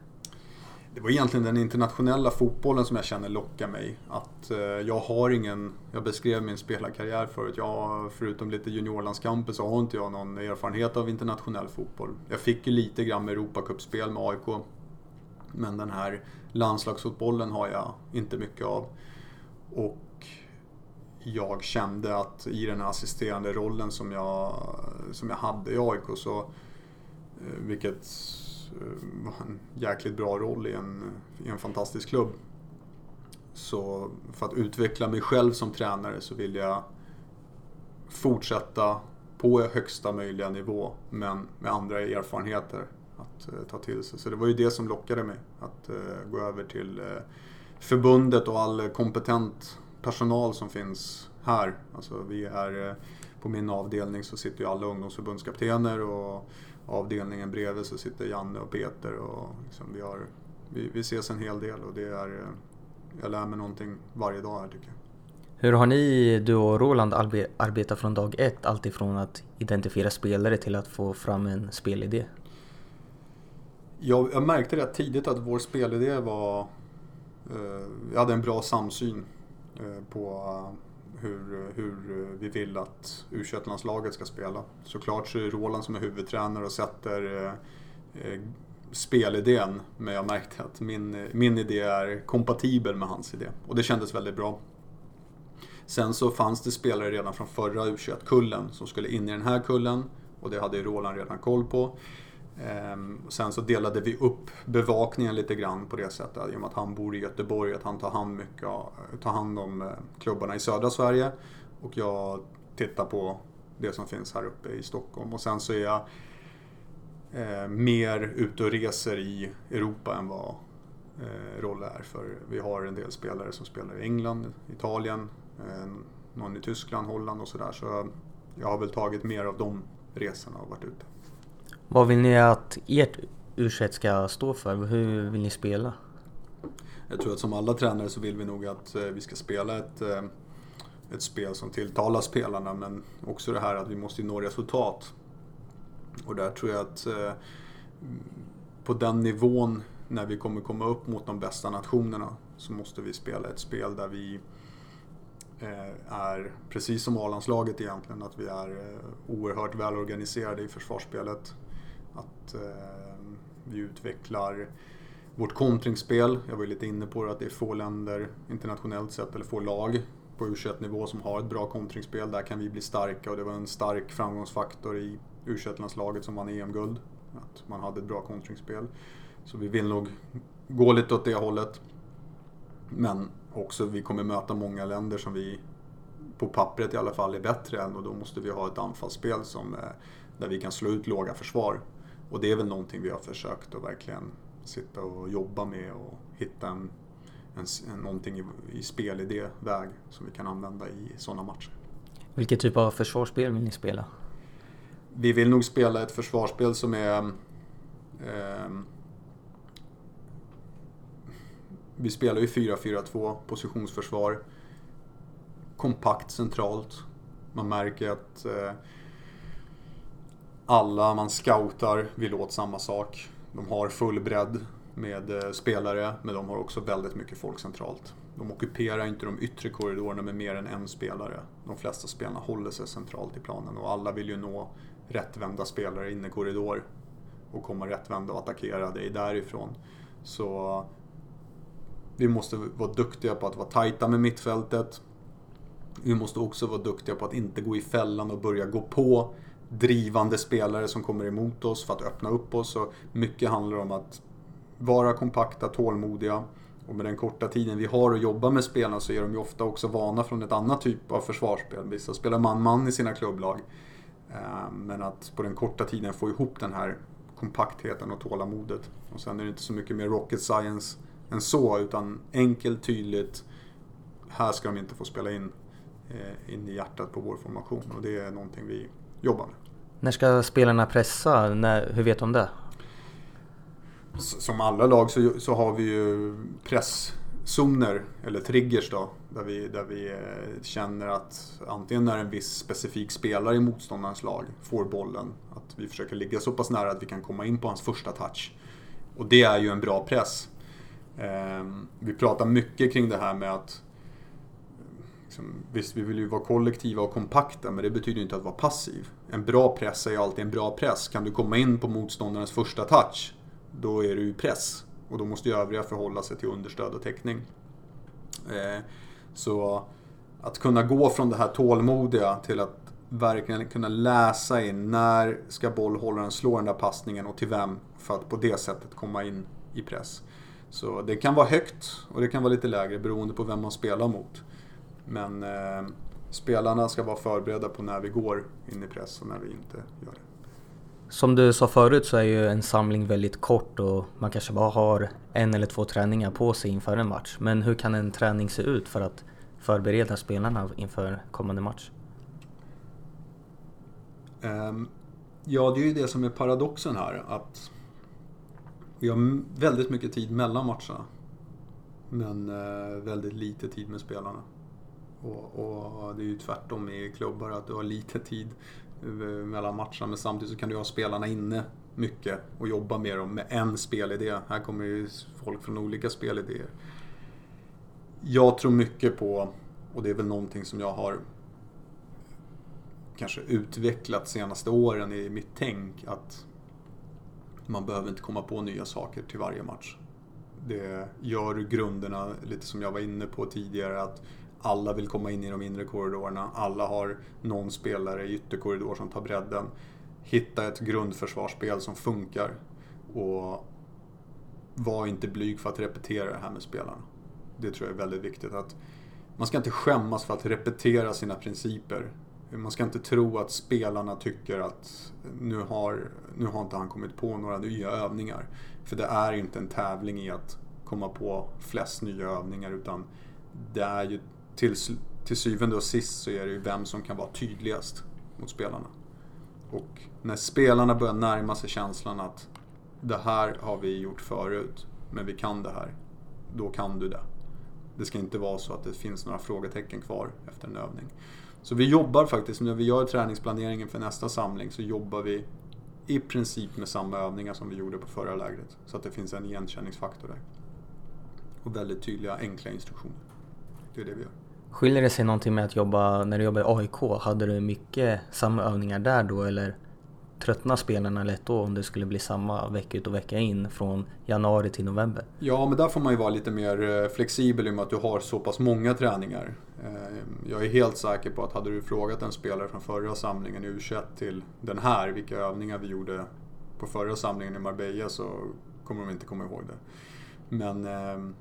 Det var egentligen den internationella fotbollen som jag känner lockar mig. Att eh, jag har ingen, jag beskrev min spelarkarriär förut, jag, förutom lite juniorlandskamper så har inte jag någon erfarenhet av internationell fotboll. Jag fick ju lite grann med Europacupspel med AIK. Men den här landslagsfotbollen har jag inte mycket av. Och jag kände att i den här assisterande rollen som jag, som jag hade i AIK så, eh, vilket eh, var en jäkligt bra roll i en, i en fantastisk klubb. Så för att utveckla mig själv som tränare så vill jag fortsätta på högsta möjliga nivå men med andra erfarenheter att eh, ta till sig. Så det var ju det som lockade mig att gå över till förbundet och all kompetent personal som finns här. Alltså vi är, eh, på min avdelning så sitter ju alla ungdomsförbundskaptener och avdelningen bredvid så sitter Janne och Peter och liksom vi, har, vi, vi ses en hel del och det är, eh, jag lär mig någonting varje dag här tycker jag.
Hur har ni, du och Roland, arbetat från dag ett? Alltifrån att identifiera spelare till att få fram en spelidé?
Jag, jag märkte rätt tidigt att vår spelidé var... Eh, vi hade en bra samsyn Eh, på eh, hur, hur vi vill att u landslaget ska spela. Såklart så är det Roland som är huvudtränare och sätter eh, spelidén. Men jag märkte att min, min idé är kompatibel med hans idé. Och det kändes väldigt bra. Sen så fanns det spelare redan från förra U21-kullen som skulle in i den här kullen. Och det hade ju Roland redan koll på. Ehm, sen så delade vi upp bevakningen lite grann på det sättet. I och med att han bor i Göteborg, att han tar hand, mycket, tar hand om eh, klubbarna i södra Sverige. Och jag tittar på det som finns här uppe i Stockholm. Och sen så är jag eh, mer ute och reser i Europa än vad eh, Rolle är. För vi har en del spelare som spelar i England, Italien, eh, någon i Tyskland, Holland och sådär. Så jag har väl tagit mer av de resorna och varit ute.
Vad vill ni att ert u ska stå för? Hur vill ni spela?
Jag tror att som alla tränare så vill vi nog att eh, vi ska spela ett, eh, ett spel som tilltalar spelarna men också det här att vi måste nå resultat. Och där tror jag att eh, på den nivån när vi kommer komma upp mot de bästa nationerna så måste vi spela ett spel där vi är, precis som A-landslaget egentligen, att vi är oerhört välorganiserade i försvarsspelet. Att eh, vi utvecklar vårt kontringsspel. Jag var ju lite inne på det att det är få länder internationellt sett, eller få lag på u nivå som har ett bra kontringsspel. Där kan vi bli starka och det var en stark framgångsfaktor i u landslaget som vann EM-guld. Att man hade ett bra kontringsspel. Så vi vill nog gå lite åt det hållet. Men också, vi kommer möta många länder som vi på pappret i alla fall är bättre än och då måste vi ha ett anfallsspel som, eh, där vi kan slå ut låga försvar. Och det är väl någonting vi har försökt att verkligen sitta och jobba med och hitta en, en, en, någonting i, i spelidé-väg som vi kan använda i sådana matcher.
Vilket typ av försvarsspel vill ni spela?
Vi vill nog spela ett försvarsspel som är eh, Vi spelar ju 4-4-2, positionsförsvar. Kompakt centralt. Man märker att eh, alla man scoutar vill åt samma sak. De har full bredd med eh, spelare, men de har också väldigt mycket folk centralt. De ockuperar inte de yttre korridorerna med mer än en spelare. De flesta spelarna håller sig centralt i planen och alla vill ju nå rättvända spelare inne i korridor och komma rättvända och attackera dig därifrån. Så vi måste vara duktiga på att vara tajta med mittfältet. Vi måste också vara duktiga på att inte gå i fällan och börja gå på drivande spelare som kommer emot oss för att öppna upp oss. och mycket handlar om att vara kompakta, tålmodiga. Och med den korta tiden vi har att jobba med spelarna så är de ju ofta också vana från ett annat typ av försvarsspel. Vissa spelar man-man i sina klubblag. Eh, men att på den korta tiden få ihop den här kompaktheten och tålamodet. Och sen är det inte så mycket mer rocket science än så, utan enkelt, tydligt. Här ska de inte få spela in, eh, in i hjärtat på vår formation och det är någonting vi jobbar med.
När ska spelarna pressa? När, hur vet de det?
Som alla lag så, så har vi ju presszoner, eller triggers då, där vi, där vi eh, känner att antingen när en viss specifik spelare i motståndarens lag får bollen, att vi försöker ligga så pass nära att vi kan komma in på hans första touch. Och det är ju en bra press. Ehm, vi pratar mycket kring det här med att liksom, Visst, vi vill ju vara kollektiva och kompakta, men det betyder ju inte att vara passiv. En bra press är ju alltid en bra press. Kan du komma in på motståndarens första touch, då är du i press. Och då måste ju övriga förhålla sig till understöd och täckning. Eh, så att kunna gå från det här tålmodiga till att verkligen kunna läsa in när ska bollhållaren slå den där passningen och till vem för att på det sättet komma in i press. Så det kan vara högt och det kan vara lite lägre beroende på vem man spelar mot. Men eh, spelarna ska vara förberedda på när vi går in i press och när vi inte gör det.
Som du sa förut så är ju en samling väldigt kort och man kanske bara har en eller två träningar på sig inför en match. Men hur kan en träning se ut för att förbereda spelarna inför kommande match?
Um, ja, det är ju det som är paradoxen här. Att vi har väldigt mycket tid mellan matcherna. Men uh, väldigt lite tid med spelarna. Och, och, det är ju tvärtom i klubbar att du har lite tid eh, mellan matcherna men samtidigt så kan du ha spelarna inne mycket och jobba med dem med en spelidé. Här kommer ju folk från olika spelidéer. Jag tror mycket på, och det är väl någonting som jag har kanske utvecklat senaste åren i mitt tänk att man behöver inte komma på nya saker till varje match. Det gör grunderna, lite som jag var inne på tidigare, att alla vill komma in i de inre korridorerna. Alla har någon spelare i ytterkorridor som tar bredden. Hitta ett grundförsvarsspel som funkar. Och var inte blyg för att repetera det här med spelarna. Det tror jag är väldigt viktigt. att Man ska inte skämmas för att repetera sina principer. Man ska inte tro att spelarna tycker att nu har, nu har inte han kommit på några nya övningar. För det är inte en tävling i att komma på flest nya övningar utan det är ju till, till syvende och sist så är det ju vem som kan vara tydligast mot spelarna. Och när spelarna börjar närma sig känslan att det här har vi gjort förut, men vi kan det här. Då kan du det. Det ska inte vara så att det finns några frågetecken kvar efter en övning. Så vi jobbar faktiskt, när vi gör träningsplaneringen för nästa samling så jobbar vi i princip med samma övningar som vi gjorde på förra lägret. Så att det finns en igenkänningsfaktor där. Och väldigt tydliga, enkla instruktioner. Det är det vi gör.
Skiljer det sig någonting med att jobba, när du jobbade i AIK, hade du mycket samma övningar där då eller tröttnar spelarna lätt då om det skulle bli samma vecka ut och vecka in från januari till november?
Ja, men där får man ju vara lite mer eh, flexibel i och med att du har så pass många träningar. Eh, jag är helt säker på att hade du frågat en spelare från förra samlingen U21 till den här, vilka övningar vi gjorde på förra samlingen i Marbella så kommer de inte komma ihåg det. Men eh,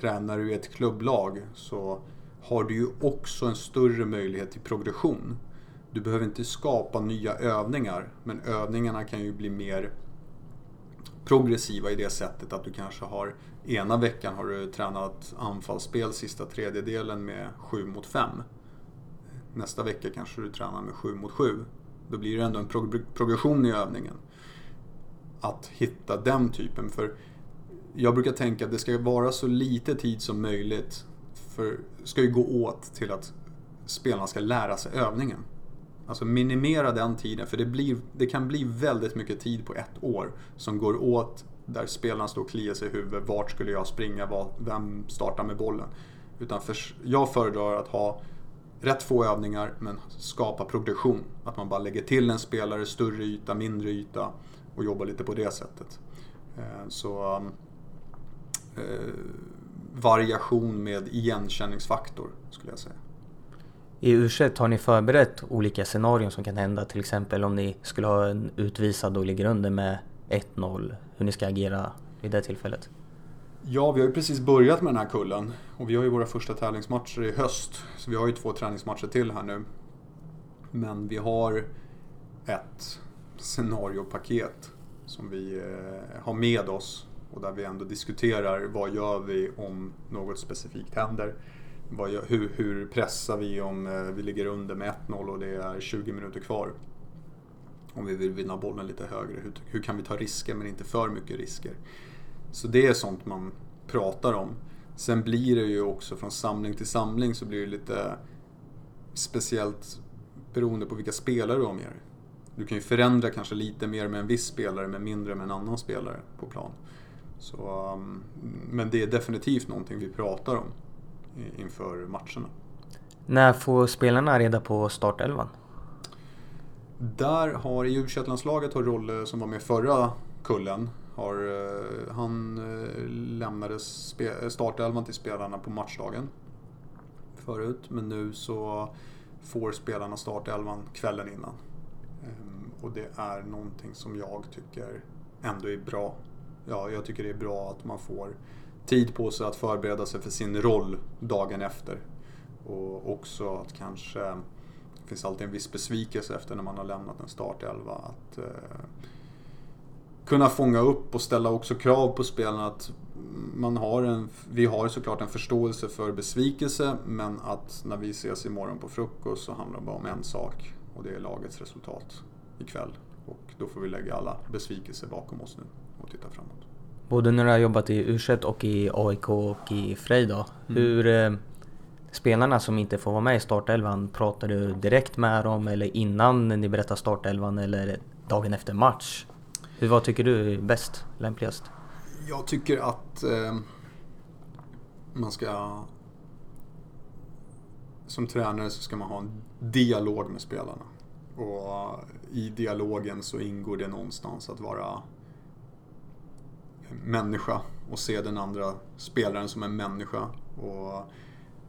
tränar du i ett klubblag så har du ju också en större möjlighet till progression. Du behöver inte skapa nya övningar, men övningarna kan ju bli mer progressiva i det sättet att du kanske har ena veckan har du tränat anfallsspel sista tredjedelen med 7 mot 5. Nästa vecka kanske du tränar med 7 mot 7. Då blir det ändå en prog progression i övningen. Att hitta den typen. För jag brukar tänka att det ska vara så lite tid som möjligt. För ska ju gå åt till att spelarna ska lära sig övningen. Alltså minimera den tiden, för det, blir, det kan bli väldigt mycket tid på ett år som går åt där spelarna står och kliar sig i huvudet. Vart skulle jag springa? Vem startar med bollen? Utan för, jag föredrar att ha rätt få övningar men skapa progression. Att man bara lägger till en spelare, större yta, mindre yta och jobbar lite på det sättet. Eh, så eh, variation med igenkänningsfaktor skulle jag säga.
I u har ni förberett olika scenarion som kan hända, till exempel om ni skulle ha en utvisad och ligger under med 1-0, hur ni ska agera vid det tillfället?
Ja, vi har ju precis börjat med den här kullen och vi har ju våra första tävlingsmatcher i höst. Så vi har ju två träningsmatcher till här nu. Men vi har ett scenariopaket som vi eh, har med oss och där vi ändå diskuterar vad gör vi om något specifikt händer. Gör, hur, hur, pressar vi om eh, vi ligger under med 1-0 och det är 20 minuter kvar? Om vi vill vinna bollen lite högre. Hur, hur kan vi ta risker men inte för mycket risker? Så det är sånt man pratar om. Sen blir det ju också från samling till samling så blir det lite speciellt beroende på vilka spelare du har med dig. Du kan ju förändra kanske lite mer med en viss spelare men mindre med en annan spelare på plan. Så, um, men det är definitivt någonting vi pratar om inför matcherna.
När får spelarna reda på startelvan?
Där har i u landslaget har Rolle som var med förra kullen har, eh, han eh, lämnade startelvan till spelarna på matchdagen förut. Men nu så får spelarna startelvan kvällen innan. Ehm, och det är någonting som jag tycker ändå är bra. Ja, jag tycker det är bra att man får tid på sig att förbereda sig för sin roll dagen efter. Och också att kanske, det finns alltid en viss besvikelse efter när man har lämnat en startelva. Att eh, kunna fånga upp och ställa också krav på spelarna att man har en, vi har såklart en förståelse för besvikelse men att när vi ses imorgon på frukost så handlar det bara om en sak och det är lagets resultat ikväll. Och då får vi lägga alla besvikelser bakom oss nu och titta framåt.
Både när du har jobbat i u och i AIK och i Frej då. Mm. Hur eh, spelarna som inte får vara med i startelvan, pratar du direkt med dem eller innan ni berättar startelvan eller dagen efter match? Hur, vad tycker du är bäst, lämpligast?
Jag tycker att eh, man ska... Som tränare så ska man ha en dialog med spelarna. Och i dialogen så ingår det någonstans att vara människa och se den andra spelaren som en människa. Och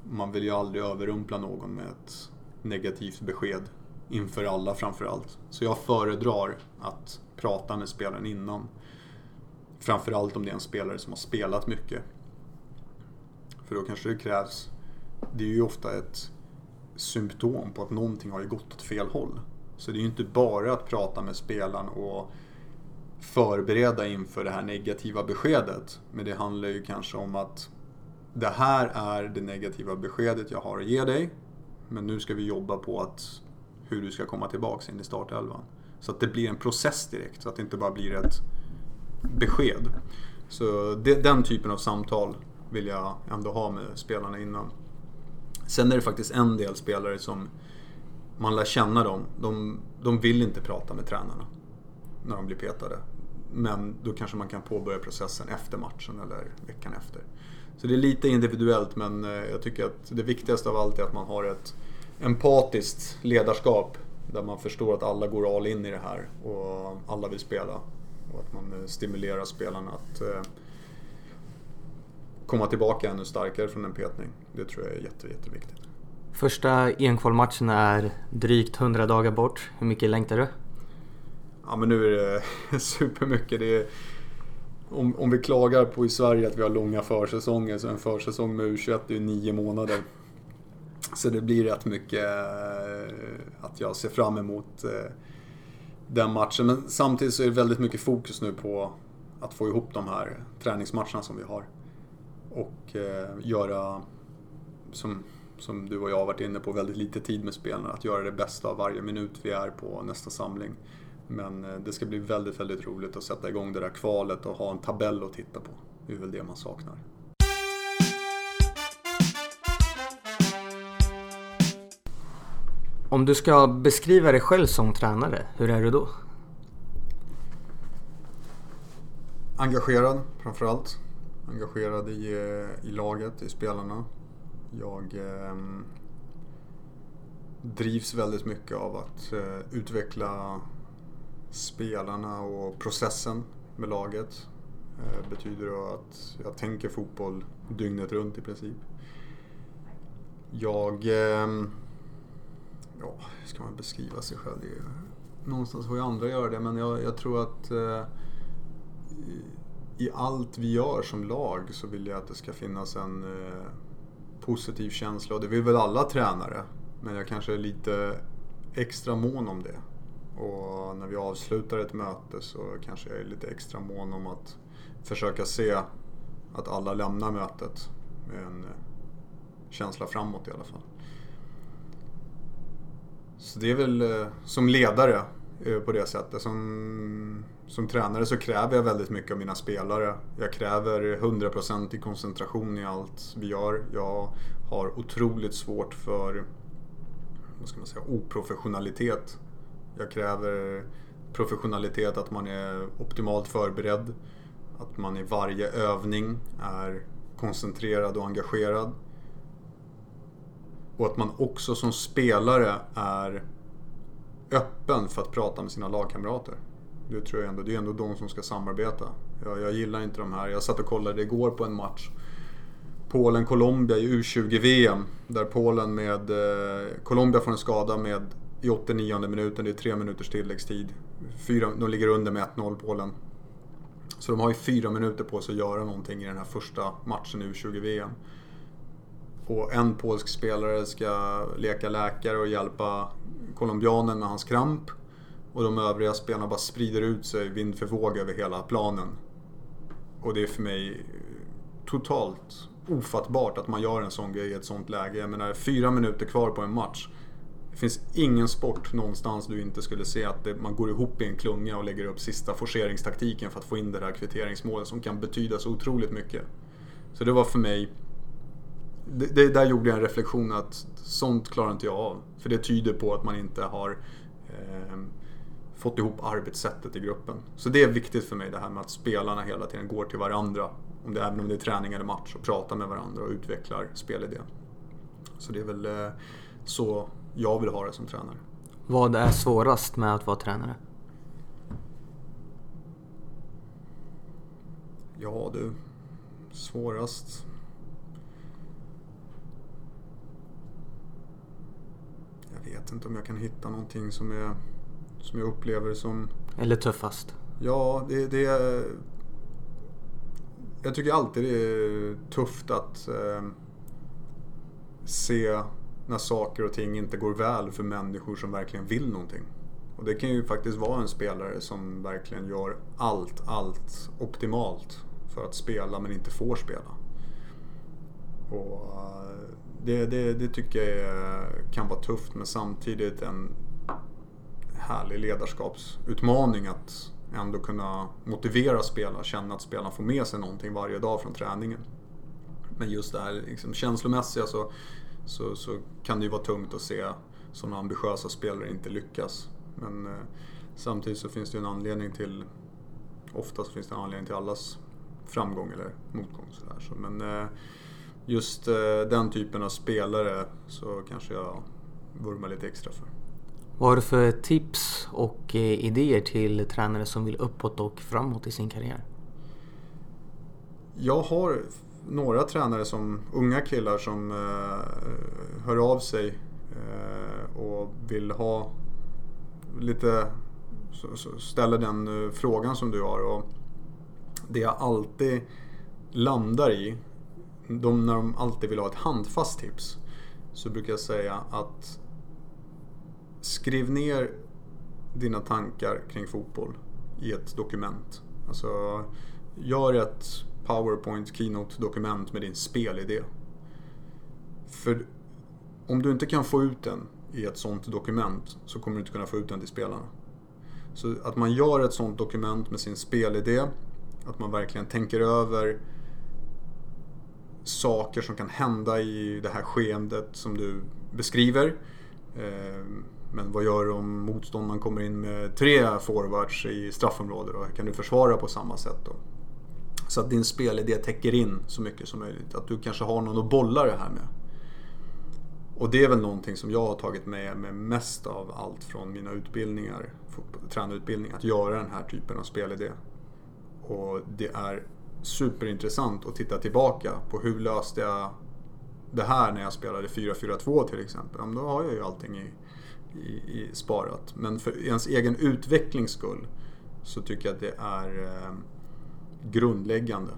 man vill ju aldrig överrumpla någon med ett negativt besked inför alla framförallt. Så jag föredrar att prata med spelaren innan. Framförallt om det är en spelare som har spelat mycket. För då kanske det krävs, det är ju ofta ett symptom på att någonting har gått åt fel håll. Så det är ju inte bara att prata med spelaren och förbereda inför det här negativa beskedet. Men det handlar ju kanske om att det här är det negativa beskedet jag har att ge dig. Men nu ska vi jobba på att hur du ska komma tillbaks in i startelvan. Så att det blir en process direkt, så att det inte bara blir ett besked. Så det, den typen av samtal vill jag ändå ha med spelarna innan. Sen är det faktiskt en del spelare som man lär känna dem. De, de vill inte prata med tränarna när de blir petade. Men då kanske man kan påbörja processen efter matchen eller veckan efter. Så det är lite individuellt men eh, jag tycker att det viktigaste av allt är att man har ett empatiskt ledarskap där man förstår att alla går all in i det här och alla vill spela. Och att man eh, stimulerar spelarna att eh, komma tillbaka ännu starkare från en petning. Det tror jag är jätte, jätteviktigt.
Första EM-kvalmatchen är drygt 100 dagar bort. Hur mycket längtar du?
Ja men nu är det supermycket. Det är, om, om vi klagar på i Sverige att vi har långa försäsonger så en försäsong med U21 är ju nio månader. Så det blir rätt mycket eh, att jag ser fram emot eh, den matchen. Men samtidigt så är det väldigt mycket fokus nu på att få ihop de här träningsmatcherna som vi har. Och eh, göra, som, som du och jag har varit inne på, väldigt lite tid med spelarna. Att göra det bästa av varje minut vi är på nästa samling. Men det ska bli väldigt, väldigt roligt att sätta igång det där kvalet och ha en tabell att titta på. Det är väl det man saknar.
Om du ska beskriva dig själv som tränare, hur är du då?
Engagerad framförallt. Engagerad i, i laget, i spelarna. Jag eh, drivs väldigt mycket av att eh, utveckla spelarna och processen med laget. Eh, betyder att jag tänker fotboll dygnet runt i princip. Jag eh, ja, hur ska man beskriva sig själv? Det är, någonstans får ju andra göra det men jag, jag tror att eh, i allt vi gör som lag så vill jag att det ska finnas en eh, positiv känsla och det vill väl alla tränare. Men jag kanske är lite extra mån om det. Och när vi avslutar ett möte så kanske jag är lite extra mån om att försöka se att alla lämnar mötet med en eh, känsla framåt i alla fall. Så det är väl eh, som ledare eh, på det sättet. Som, som tränare så kräver jag väldigt mycket av mina spelare. Jag kräver 100% i koncentration i allt vi gör. Jag har otroligt svårt för vad ska man säga, oprofessionalitet. Jag kräver professionalitet, att man är optimalt förberedd. Att man i varje övning är koncentrerad och engagerad. Och att man också som spelare är öppen för att prata med sina lagkamrater. Det tror jag ändå, det är ändå de som ska samarbeta. Jag, jag gillar inte de här. Jag satt och kollade igår på en match. Polen-Colombia i U20-VM. Där Polen med... Eh, Colombia får en skada med i 89 minuten. Det är tre minuters tilläggstid. Fyra, de ligger under med 1-0 Polen. Så de har ju fyra minuter på sig att göra någonting i den här första matchen i U20-VM. Och en polsk spelare ska leka läkare och hjälpa colombianen med hans kramp. Och de övriga spelarna bara sprider ut sig vind för våg över hela planen. Och det är för mig totalt ofattbart att man gör en sån grej i ett sånt läge. Jag menar, fyra minuter kvar på en match. Det finns ingen sport någonstans du inte skulle se att det, man går ihop i en klunga och lägger upp sista forceringstaktiken för att få in det där kvitteringsmålet som kan betyda så otroligt mycket. Så det var för mig det, det, där gjorde jag en reflektion att sånt klarar inte jag av. För det tyder på att man inte har eh, fått ihop arbetssättet i gruppen. Så det är viktigt för mig det här med att spelarna hela tiden går till varandra. Om det, även om det är träning eller match och pratar med varandra och utvecklar spelidén. Så det är väl eh, så jag vill ha det som tränare.
Vad är svårast med att vara tränare?
Ja du, svårast vet inte om jag kan hitta någonting som, är, som jag upplever som...
Eller tuffast?
Ja, det, det är... Jag tycker alltid det är tufft att eh, se när saker och ting inte går väl för människor som verkligen vill någonting. Och det kan ju faktiskt vara en spelare som verkligen gör allt, allt optimalt för att spela men inte får spela. Och eh, det, det, det tycker jag kan vara tufft men samtidigt en härlig ledarskapsutmaning att ändå kunna motivera spelare, känna att spelarna får med sig någonting varje dag från träningen. Men just det här liksom, känslomässiga så, så, så kan det ju vara tungt att se sådana ambitiösa spelare inte lyckas. Men eh, samtidigt så finns det ju en anledning till, ofta så finns det en anledning till allas framgång eller motgång. Sådär. Så, men eh, just eh, den typen av spelare så kanske jag vurmar lite extra för.
Vad har du för tips och eh, idéer till tränare som vill uppåt och framåt i sin karriär?
Jag har några tränare som unga killar som eh, hör av sig eh, och vill ha lite ställer den eh, frågan som du har. Och det jag alltid landar i de, när de alltid vill ha ett handfast tips så brukar jag säga att skriv ner dina tankar kring fotboll i ett dokument. Alltså, gör ett PowerPoint Keynote-dokument med din spelidé. För om du inte kan få ut den i ett sånt dokument så kommer du inte kunna få ut den till spelarna. Så att man gör ett sånt dokument med sin spelidé, att man verkligen tänker över saker som kan hända i det här skeendet som du beskriver. Eh, men vad gör du om motståndaren kommer in med tre forwards i straffområdet? Då kan du försvara på samma sätt då? Så att din spelidé täcker in så mycket som möjligt. Att du kanske har någon att bolla det här med. Och det är väl någonting som jag har tagit med mig mest av allt från mina utbildningar, tränarutbildning, att göra den här typen av spelidé. Och det är superintressant att titta tillbaka på hur löste jag det här när jag spelade 4-4-2 till exempel. Ja, då har jag ju allting i, i, i, sparat. Men för ens egen utvecklings skull så tycker jag att det är eh, grundläggande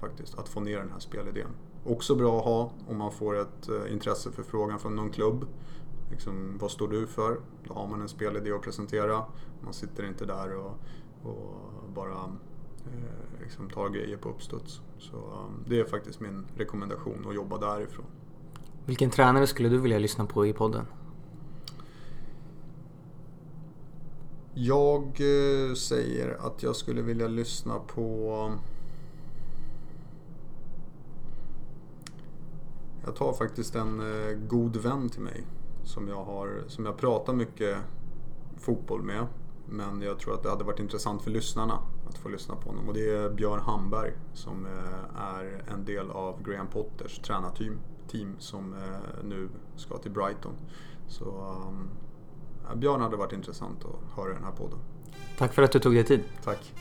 faktiskt att få ner den här spelidén. Också bra att ha om man får ett eh, intresse för frågan från någon klubb. liksom, vad står du för? Då har man en spelidé att presentera. Man sitter inte där och, och bara eh, liksom tar grejer på uppstuds. Så um, det är faktiskt min rekommendation att jobba därifrån.
Vilken tränare skulle du vilja lyssna på i podden?
Jag eh, säger att jag skulle vilja lyssna på... Jag tar faktiskt en eh, god vän till mig som jag, har, som jag pratar mycket fotboll med. Men jag tror att det hade varit intressant för lyssnarna att få lyssna på honom. Och det är Björn Hamberg som eh, är en del av Graham Potters tränarteam team som nu ska till Brighton. Så ehm, Björn hade varit intressant att höra den här podden.
Tack för att du tog dig tid.
Tack.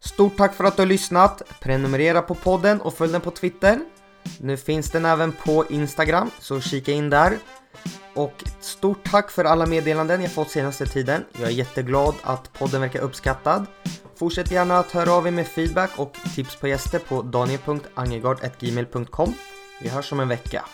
Stort tack för att du har lyssnat. Prenumerera på podden och följ den på Twitter. Nu finns den även på Instagram, så kika in där. Och stort tack för alla meddelanden jag fått senaste tiden. Jag är jätteglad att podden verkar uppskattad. Fortsätt gärna att höra av er med feedback och tips på gäster på daniel.angegard.gmail.com. Vi hörs om en vecka.